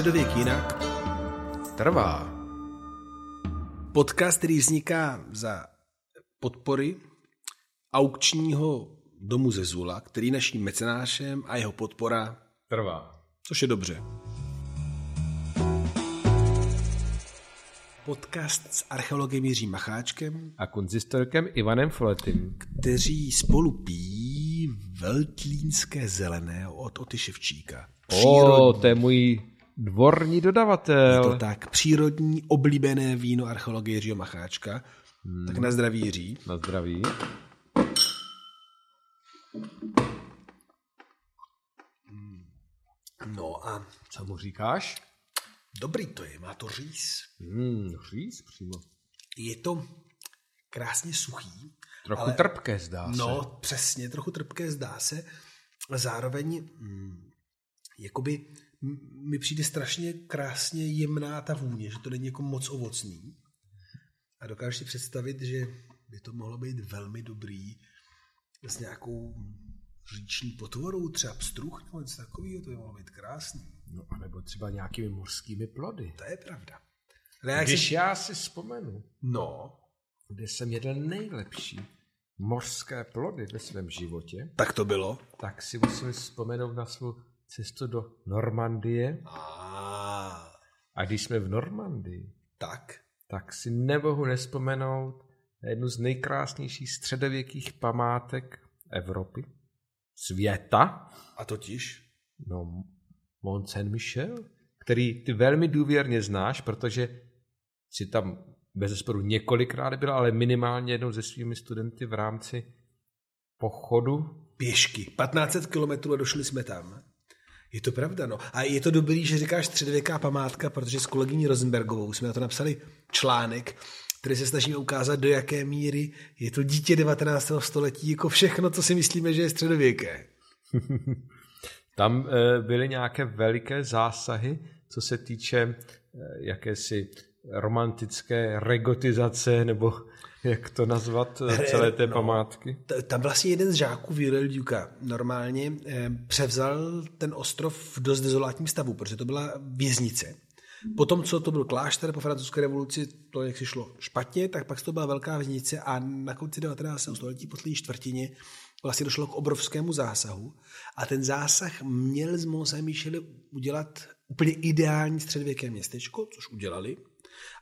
Středověk jinak Trvá. podcast, který vzniká za podpory aukčního domu ze Zula, který je naším mecenášem a jeho podpora, Trvá. což je dobře. Podcast s archeologem Jiřím Macháčkem, A konzistorkem Ivanem Foletým. kteří spolu pijí veltlínské zelené od Oty Ševčíka. O, to je můj dvorní Je dodavatel. to tak, přírodní oblíbené víno archeologie Jiřího Macháčka. Hmm. Tak na zdraví Jiří. Na zdraví. No a Co mu říkáš? dobrý to je, má to říz. Hmm, říz přímo. Je to krásně suchý. Trochu Ale- trpké zdá se. No, přesně, trochu trpké zdá se. A zároveň mm, jakoby mi přijde strašně krásně jemná ta vůně, že to není jako moc ovocný. A dokážu si představit, že by to mohlo být velmi dobrý s nějakou říční potvorou, třeba pstruh nebo něco takového, to by mohlo být krásný. No, anebo třeba nějakými mořskými plody. To je pravda. Ale jak Když si... já si vzpomenu, No, kde jsem jedl nejlepší mořské plody ve svém životě, tak to bylo. tak si musím vzpomenout na svou cestu do Normandie. A A když jsme v Normandii, tak. tak si nemohu nespomenout na jednu z nejkrásnějších středověkých památek Evropy, světa, A totiž? no Mont Saint-Michel, který ty velmi důvěrně znáš, protože si tam bez zesporu několikrát byl, ale minimálně jednou se svými studenty v rámci pochodu. Pěšky. 1500 kilometrů a došli jsme tam. Je to pravda, no. A je to dobrý, že říkáš středověká památka, protože s kolegyní Rosenbergovou jsme na to napsali článek, který se snažíme ukázat, do jaké míry je to dítě 19. století, jako všechno, co si myslíme, že je středověké. Tam eh, byly nějaké veliké zásahy, co se týče eh, jakési romantické regotizace, nebo jak to nazvat, eh, celé té no. památky. Tam vlastně jeden z žáků Viral Duka normálně eh, převzal ten ostrov v dost dezolátním stavu, protože to byla věznice. Potom, co to byl klášter po francouzské revoluci, to jak si šlo špatně, tak pak to byla velká věznice a na konci 19. století, poslední čtvrtině, vlastně došlo k obrovskému zásahu. A ten zásah měl z Mont udělat úplně ideální středověké městečko, což udělali.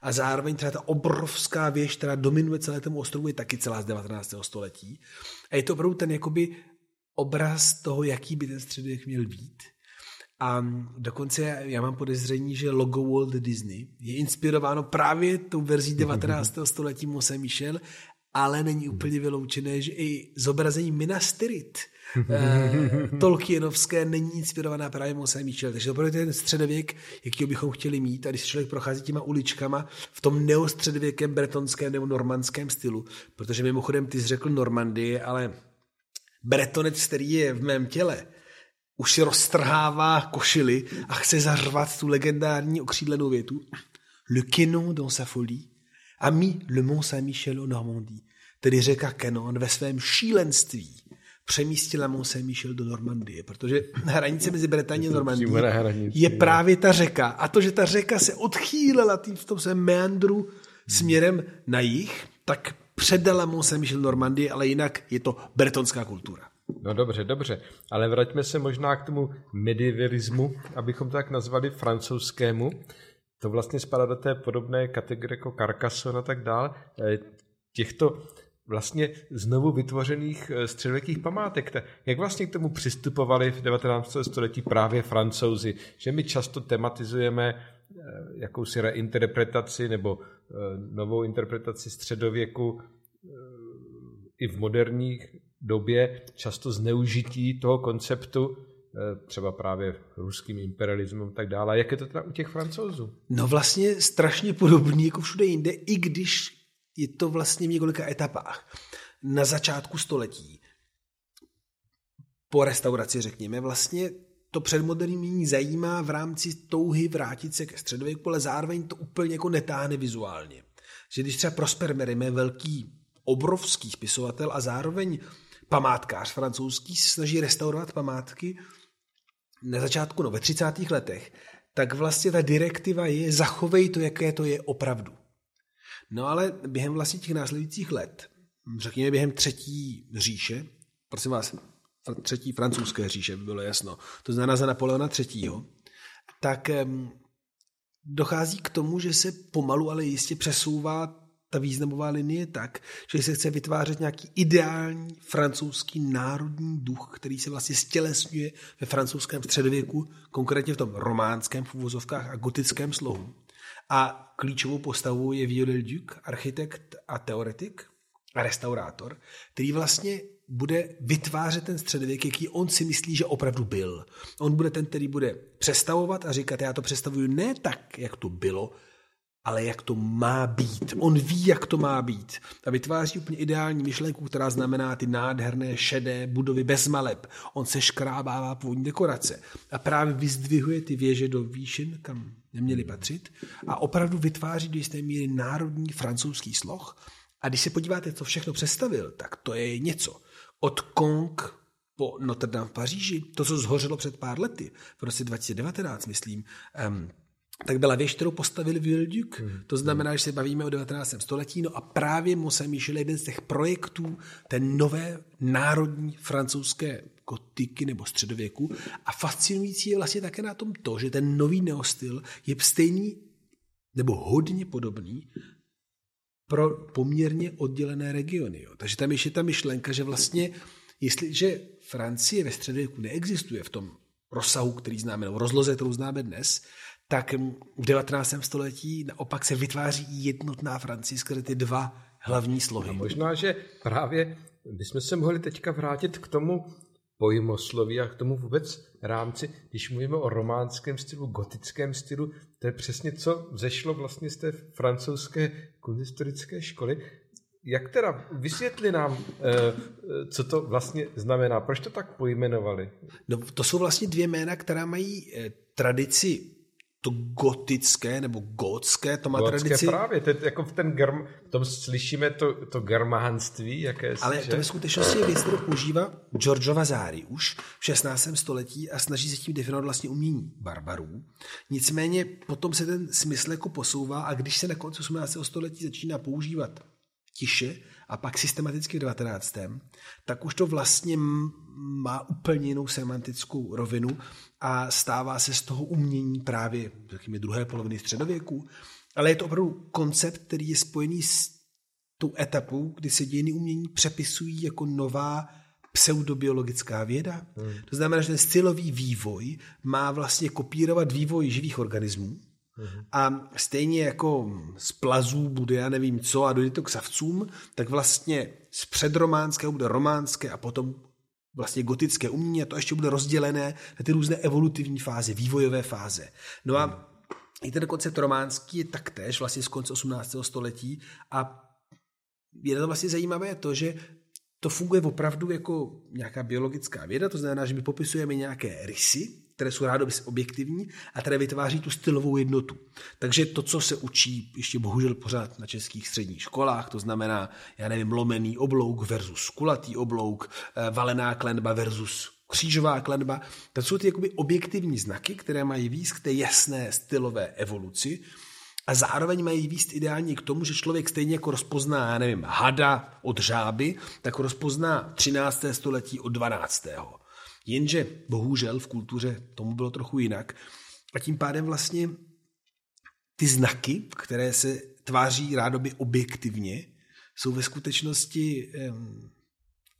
A zároveň třeba ta obrovská věž, která dominuje celé tomu ostrovu, je taky celá z 19. století. A je to opravdu ten jakoby obraz toho, jaký by ten středověk měl být. A dokonce já mám podezření, že logo Walt Disney je inspirováno právě tou verzí 19. století Mose Michel, ale není úplně vyloučené, že i zobrazení Minas Tirith eh, Tolkienovské není inspirovaná právě Mose Michel. Takže opravdu ten středověk, jaký bychom chtěli mít, a když se člověk prochází těma uličkama v tom neostředověkém bretonském nebo normandském stylu, protože mimochodem ty jsi řekl Normandie, ale Bretonec, který je v mém těle, už si roztrhává košily a chce zařvat tu legendární okřídlenou větu. Le canon dans sa folie a mis le Mont Saint-Michel en Normandie. Tedy řeka Canon ve svém šílenství přemístila Mont Saint-Michel do Normandie, protože hranice mezi Bretaní a Normandií je právě ta řeka. A to, že ta řeka se odchýlela tý, v tom svém meandru směrem na jih, tak předala Mont Saint-Michel Normandii, ale jinak je to bretonská kultura. No dobře, dobře, ale vraťme se možná k tomu medievalismu, abychom to tak nazvali francouzskému. To vlastně spadá do té podobné kategorie jako Carcassonne a tak dál. Eh, Těchto vlastně znovu vytvořených eh, středověkých památek. Jak vlastně k tomu přistupovali v 19. století právě francouzi? Že my často tematizujeme eh, jakousi reinterpretaci nebo eh, novou interpretaci středověku i v moderních době často zneužití toho konceptu, třeba právě ruským imperialismem a tak dále. Jak je to teda u těch francouzů? No vlastně strašně podobný jako všude jinde, i když je to vlastně v několika etapách. Na začátku století, po restauraci řekněme, vlastně to předmoderní umění zajímá v rámci touhy vrátit se ke středověku, ale zároveň to úplně jako netáhne vizuálně. Že když třeba Prosper Mérimée, velký, obrovský spisovatel a zároveň památkář francouzský, se snaží restaurovat památky na začátku, no ve 30. letech, tak vlastně ta direktiva je zachovej to, jaké to je opravdu. No ale během vlastně těch následujících let, řekněme během třetí říše, prosím vás, třetí francouzské říše, by bylo jasno, to znamená za Napoleona třetího, tak dochází k tomu, že se pomalu, ale jistě přesouvá ta významová linie tak, že se chce vytvářet nějaký ideální francouzský národní duch, který se vlastně stělesňuje ve francouzském středověku, konkrétně v tom románském v uvozovkách a gotickém slohu. A klíčovou postavou je Violel Duc, architekt a teoretik a restaurátor, který vlastně bude vytvářet ten středověk, jaký on si myslí, že opravdu byl. On bude ten, který bude přestavovat a říkat, já to přestavuju ne tak, jak to bylo, ale jak to má být. On ví, jak to má být. A vytváří úplně ideální myšlenku, která znamená ty nádherné šedé budovy bez maleb. On se škrábává původní dekorace a právě vyzdvihuje ty věže do výšin, kam neměly patřit a opravdu vytváří do jisté míry národní francouzský sloh. A když se podíváte, co všechno představil, tak to je něco. Od Kong po Notre Dame v Paříži, to, co zhořelo před pár lety, v roce 2019, myslím, um, tak byla věž, kterou postavil Vilduc. Hmm. To znamená, že se bavíme o 19. století, no a právě Mose Michel je jeden z těch projektů té nové národní francouzské gotiky nebo středověku. A fascinující je vlastně také na tom to, že ten nový neostyl je stejný nebo hodně podobný pro poměrně oddělené regiony. Jo. Takže tam ještě ta myšlenka, že vlastně, jestliže Francie ve středověku neexistuje v tom rozsahu, který známe, nebo rozloze, kterou známe dnes, tak v 19. století naopak se vytváří jednotná Francie skrze ty dva hlavní slohy. A možná, že právě bychom se mohli teďka vrátit k tomu pojmosloví a k tomu vůbec rámci, když mluvíme o románském stylu, gotickém stylu, to je přesně co zešlo vlastně z té francouzské kunsthistorické školy. Jak teda, vysvětli nám, eh, co to vlastně znamená, proč to tak pojmenovali? No, to jsou vlastně dvě jména, která mají eh, tradici to gotické nebo gotské, to má Gotské tradici. právě, to je jako v, ten germ, v tom slyšíme to, to germánství, jaké Ale že? to ve skutečnosti je věc, kterou používá Giorgio Vasari už v 16. století a snaží se tím definovat vlastně umění barbarů. Nicméně potom se ten smysl jako posouvá a když se na konci 18. století začíná používat tiše a pak systematicky v 19. tak už to vlastně má úplně jinou semantickou rovinu a stává se z toho umění právě řekněme, druhé poloviny středověku, ale je to opravdu koncept, který je spojený s tou etapou, kdy se dějiny umění přepisují jako nová pseudobiologická věda. Hmm. To znamená, že ten stylový vývoj má vlastně kopírovat vývoj živých organismů, hmm. a stejně jako z plazů bude, já nevím co, a dojde to k savcům, tak vlastně z předrománského bude románské a potom vlastně gotické umění a to ještě bude rozdělené na ty různé evolutivní fáze, vývojové fáze. No a i ten koncept románský je taktéž vlastně z konce 18. století a je to vlastně zajímavé to, že to funguje opravdu jako nějaká biologická věda, to znamená, že my popisujeme nějaké rysy, které jsou rádoby objektivní a které vytváří tu stylovou jednotu. Takže to, co se učí ještě bohužel pořád na českých středních školách, to znamená, já nevím, lomený oblouk versus kulatý oblouk, eh, valená klenba versus křížová klenba, to jsou ty jakoby objektivní znaky, které mají výst k té jasné stylové evoluci, a zároveň mají výst ideálně k tomu, že člověk stejně jako rozpozná, já nevím, hada od žáby, tak rozpozná 13. století od 12. Jenže bohužel v kultuře tomu bylo trochu jinak. A tím pádem vlastně ty znaky, které se tváří rádoby objektivně, jsou ve skutečnosti um,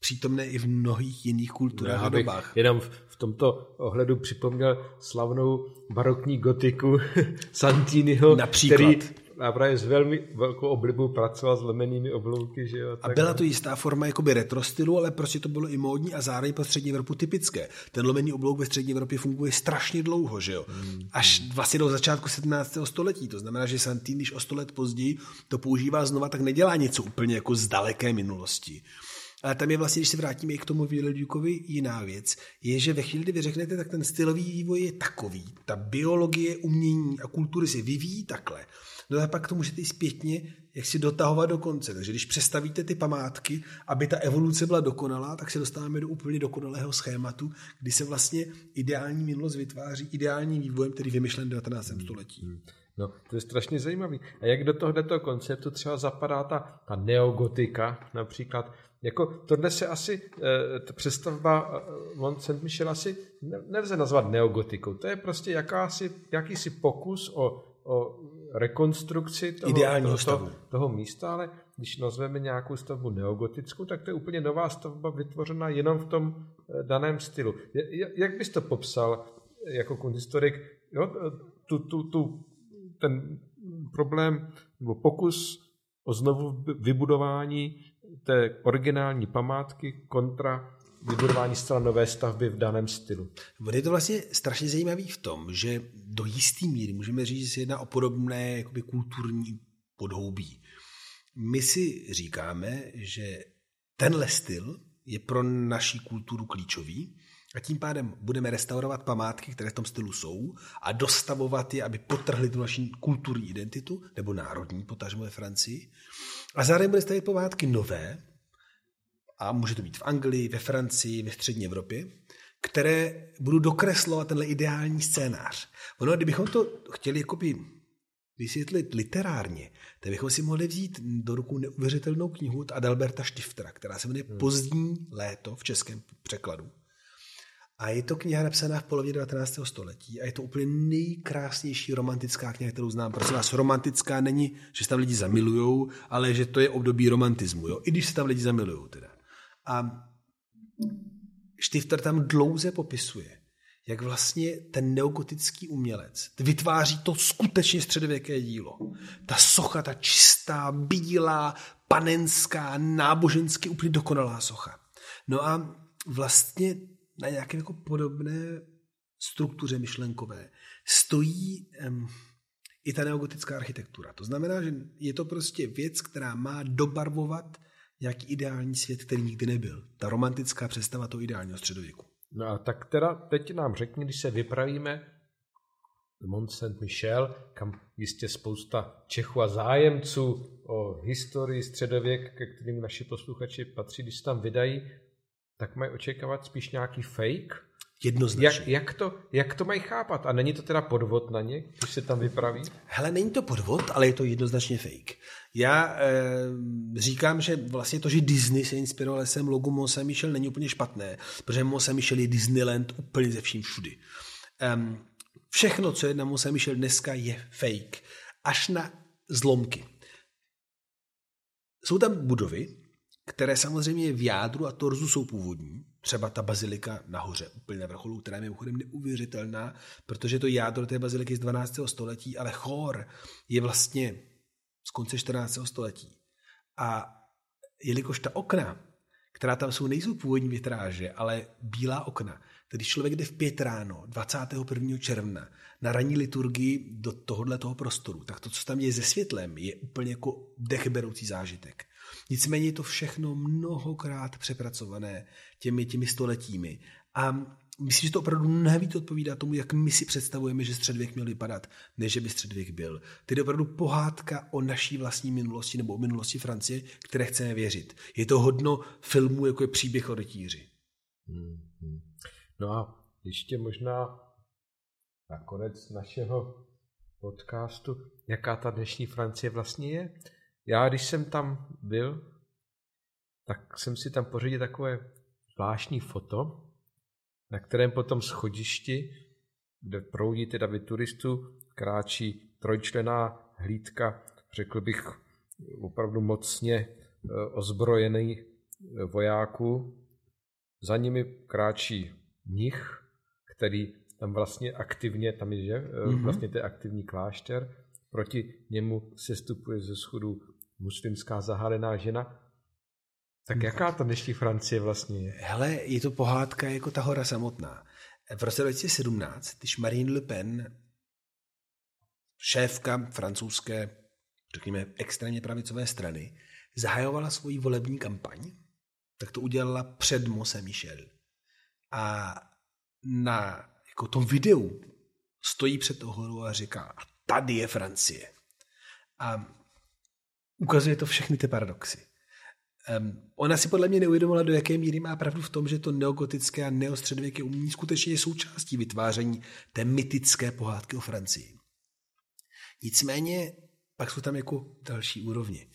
přítomné i v mnohých jiných kulturách a dobách. Jenom v tomto ohledu připomněl slavnou barokní gotiku Santiniho, Například. který a právě s velmi velkou oblibou pracoval s lemenými oblouky. Že jo, a byla to jistá forma jakoby retro stylu, ale prostě to bylo i módní a zároveň pro střední Evropu typické. Ten lomený oblouk ve střední Evropě funguje strašně dlouho, že jo? Hmm. Až vlastně do začátku 17. století. To znamená, že Santín, když o sto let později to používá znova, tak nedělá něco úplně jako z daleké minulosti. Ale tam je vlastně, když se vrátíme i k tomu Viledukovi, jiná věc, je, že ve chvíli, kdy vy řeknete, tak ten stylový vývoj je takový. Ta biologie, umění a kultury se vyvíjí takhle. No a pak to můžete i zpětně jak si dotahovat do konce. Takže když přestavíte ty památky, aby ta evoluce byla dokonalá, tak se dostáváme do úplně dokonalého schématu, kdy se vlastně ideální minulost vytváří ideálním vývojem, který vymyšlen v 19. století. Hmm. No, to je strašně zajímavý. A jak do tohoto konceptu třeba zapadá ta, ta neogotika například, jako tohle se asi, eh, ta přestavba eh, Mont Saint-Michel asi nelze nazvat neogotikou. To je prostě jakási, jakýsi pokus o, o rekonstrukci toho, Ideálního toho, stavu. toho místa, ale když nazveme nějakou stavbu neogotickou, tak to je úplně nová stavba vytvořena jenom v tom eh, daném stylu. Jak bys to popsal jako kunsthistorik, jo, tu, tu, tu, ten problém nebo pokus o znovu vybudování té originální památky kontra vybudování zcela nové stavby v daném stylu. Je to vlastně strašně zajímavý v tom, že do jistý míry můžeme říct, že se jedná o podobné jakoby, kulturní podhoubí. My si říkáme, že tenhle styl je pro naší kulturu klíčový a tím pádem budeme restaurovat památky, které v tom stylu jsou a dostavovat je, aby potrhli tu naši kulturní identitu, nebo národní, potažmo ve Francii. A zároveň bude stavět památky nové, a může to být v Anglii, ve Francii, ve střední Evropě, které budou dokreslovat tenhle ideální scénář. Ono, kdybychom to chtěli jakoby vysvětlit literárně, tak bychom si mohli vzít do ruku neuvěřitelnou knihu od Adalberta Stiftera, která se jmenuje hmm. Pozdní léto v českém překladu. A je to kniha napsaná v polovině 19. století a je to úplně nejkrásnější romantická kniha, kterou znám. Prosím vás, romantická není, že se tam lidi zamilujou, ale že to je období romantismu. Jo? I když se tam lidi zamilujou teda. A Stifter tam dlouze popisuje, jak vlastně ten neogotický umělec vytváří to skutečně středověké dílo. Ta socha, ta čistá, bílá, panenská, nábožensky úplně dokonalá socha. No a vlastně na nějaké jako podobné struktuře myšlenkové stojí um, i ta neogotická architektura. To znamená, že je to prostě věc, která má dobarvovat nějaký ideální svět, který nikdy nebyl. Ta romantická představa toho ideálního středověku. No a tak teda teď nám řekni, když se vypravíme Mont Saint-Michel, kam jistě spousta Čechů a zájemců o historii středověk, ke kterým naši posluchači patří, když se tam vydají, tak mají očekávat spíš nějaký fake, Jednoznačně. Jak, jak, to, jak to mají chápat? A není to teda podvod na ně, když se tam vypraví? Hele, není to podvod, ale je to jednoznačně fake. Já e, říkám, že vlastně to, že Disney se inspiroval jsem logo Mont Saint-Michel, není úplně špatné, protože Mont Saint-Michel je Disneyland úplně ze vším všudy. Um, všechno, co je na Mont Saint-Michel dneska, je fake. Až na zlomky. Jsou tam budovy, které samozřejmě v jádru a torzu jsou původní, třeba ta bazilika nahoře, úplně na vrcholu, která je mimochodem neuvěřitelná, protože to jádro té baziliky z 12. století, ale chor je vlastně z konce 14. století. A jelikož ta okna, která tam jsou, nejsou původní vitráže, ale bílá okna, tedy člověk jde v pět ráno, 21. června, na ranní liturgii do tohohle toho prostoru, tak to, co tam je se světlem, je úplně jako dechberoucí zážitek. Nicméně je to všechno mnohokrát přepracované těmi, těmi stoletími. A myslím, že to opravdu mnohem odpovídá tomu, jak my si představujeme, že středověk měl vypadat, než že by středověk byl. Tedy opravdu pohádka o naší vlastní minulosti nebo o minulosti Francie, které chceme věřit. Je to hodno filmu, jako je příběh o rytíři. Hmm. No a ještě možná nakonec našeho podcastu, jaká ta dnešní Francie vlastně je. Já, když jsem tam byl, tak jsem si tam pořídil takové zvláštní foto, na kterém potom schodišti, kde proudí teda vy turistů, kráčí trojčlená hlídka, řekl bych opravdu mocně e, ozbrojený e, vojáků. Za nimi kráčí mnich, který tam vlastně aktivně, tam je, že? Mm-hmm. Vlastně to je aktivní klášter, proti němu se stupuje ze schodu muslimská zahálená žena. Tak jaká ta dnešní Francie vlastně je? Hele, je to pohádka jako ta hora samotná. V roce 2017, když Marine Le Pen, šéfka francouzské, řekněme, extrémně pravicové strany, zahajovala svoji volební kampaň, tak to udělala před Mose Michel. A na jako tom videu stojí před tou horou a říká, a tady je Francie. A ukazuje to všechny ty paradoxy. Um, ona si podle mě neuvědomila, do jaké míry má pravdu v tom, že to neogotické a neostředověké umění skutečně je součástí vytváření té mytické pohádky o Francii. Nicméně pak jsou tam jako další úrovně.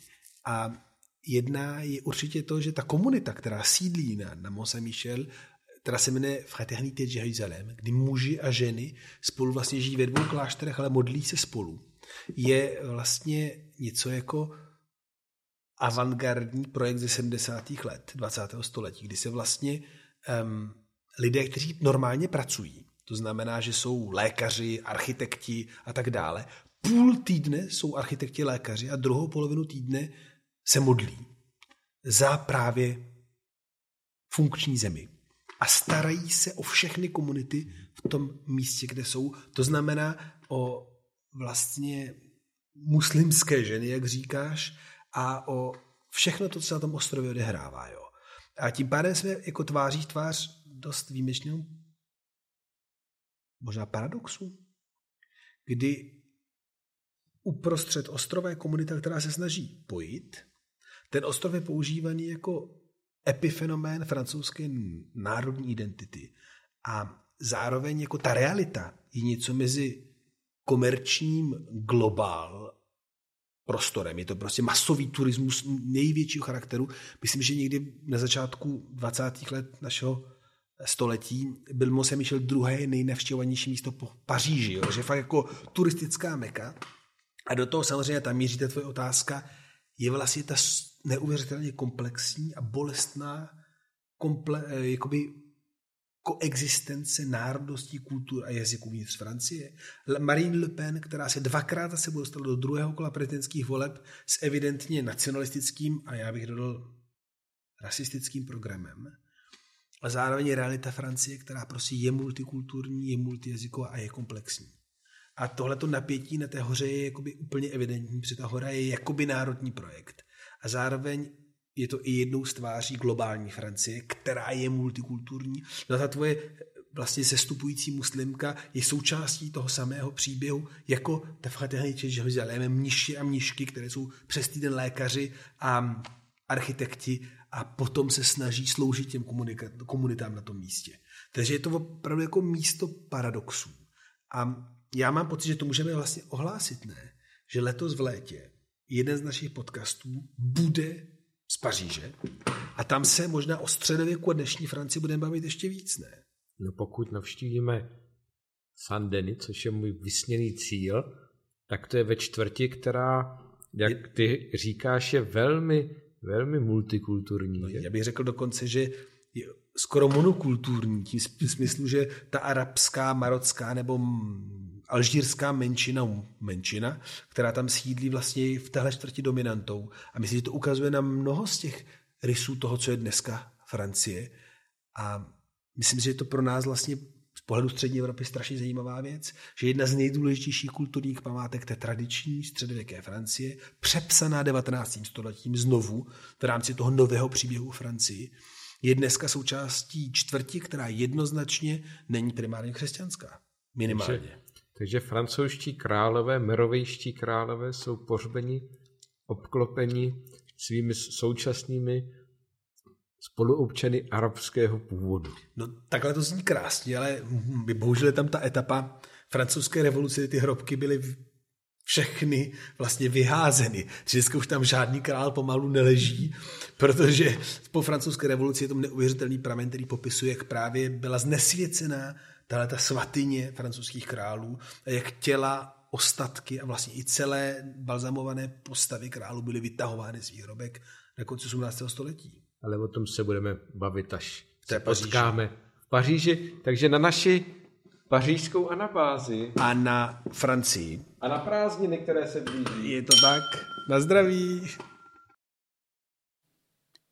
A jedna je určitě to, že ta komunita, která sídlí na, na Mont Saint-Michel, která se jmenuje Fraternité de Jérusalem, kdy muži a ženy spolu vlastně žijí ve dvou klášterech, ale modlí se spolu, je vlastně něco jako avantgardní projekt ze 70. let 20. století, kdy se vlastně um, lidé, kteří normálně pracují, to znamená, že jsou lékaři, architekti a tak dále, půl týdne jsou architekti lékaři a druhou polovinu týdne se modlí za právě funkční zemi. A starají se o všechny komunity v tom místě, kde jsou. To znamená o vlastně muslimské ženy, jak říkáš, a o všechno to, co se na tom ostrově odehrává. Jo. A tím pádem jsme jako tváří tvář dost výjimečného možná paradoxu, kdy uprostřed ostrova je komunita, která se snaží pojít. Ten ostrov je používaný jako epifenomén francouzské národní identity. A zároveň jako ta realita je něco mezi komerčním globál prostorem. Je to prostě masový turismus největšího charakteru. Myslím, že někdy na začátku 20. let našeho století byl Mont Michel druhé nejnavštěvovanější místo po Paříži, jo? že fakt jako turistická meka. A do toho samozřejmě tam míří ta tvoje otázka, je vlastně ta neuvěřitelně komplexní a bolestná komple, eh, jakoby koexistence národností, kultur a jazyků vnitř Francie. Marine Le Pen, která se dvakrát za sebou dostala do druhého kola prezidentských voleb s evidentně nacionalistickým a já bych dodal rasistickým programem. A zároveň realita Francie, která prostě je multikulturní, je multijazyková a je komplexní. A tohleto napětí na té hoře je jakoby úplně evidentní, protože ta hora je jakoby národní projekt. A zároveň je to i jednou z tváří globální Francie, která je multikulturní. No ta tvoje vlastně sestupující muslimka je součástí toho samého příběhu, jako ta fraternitě Jeruzalém, mniši a mnišky, které jsou přes týden lékaři a architekti a potom se snaží sloužit těm komunitám na tom místě. Takže je to opravdu jako místo paradoxů. A já mám pocit, že to můžeme vlastně ohlásit, ne? Že letos v létě jeden z našich podcastů bude z Paříže a tam se možná o středověku a dnešní Francii budeme bavit ještě víc, ne? No pokud navštívíme Saint-Denis, což je můj vysněný cíl, tak to je ve čtvrti, která, jak ty říkáš, je velmi, velmi multikulturní. No, já bych řekl dokonce, že je skoro monokulturní, tím smyslu, že ta arabská, marocká nebo alžírská menšina, menšina, která tam sídlí vlastně v téhle čtvrti dominantou. A myslím, že to ukazuje na mnoho z těch rysů toho, co je dneska Francie. A myslím, že je to pro nás vlastně z pohledu střední Evropy strašně zajímavá věc, že jedna z nejdůležitějších kulturních památek té tradiční středověké Francie, přepsaná 19. stoletím znovu v rámci toho nového příběhu Francii, je dneska součástí čtvrti, která jednoznačně není primárně křesťanská. Minimálně. Takže, takže francouzští králové, merovejští králové jsou pohřbeni, obklopeni svými současnými spoluobčany arabského původu. No takhle to zní krásně, ale bohužel tam ta etapa francouzské revoluce, ty hrobky byly všechny vlastně vyházeny. Dneska už tam žádný král pomalu neleží, protože po francouzské revoluci je to neuvěřitelný pramen, který popisuje, jak právě byla znesvěcená tahle ta svatyně francouzských králů, a jak těla, ostatky a vlastně i celé balzamované postavy králů byly vytahovány z výhrobek na konci 18. století. Ale o tom se budeme bavit, až se potkáme v Paříži. Takže na naši pařížskou anabázi. A na Francii. A na prázdniny, které se blíží. Je to tak. Na zdraví.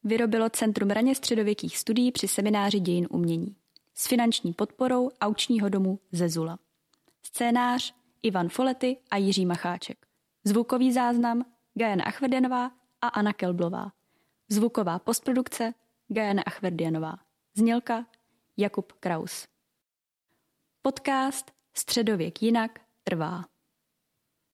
Vyrobilo Centrum raně středověkých studií při semináři dějin umění s finanční podporou aučního domu Zezula. Scénář Ivan Folety a Jiří Macháček. Zvukový záznam Gajana Achvedenová a Anna Kelblová. Zvuková postprodukce Gajana Achverdianová. Znělka Jakub Kraus. Podcast Středověk jinak trvá.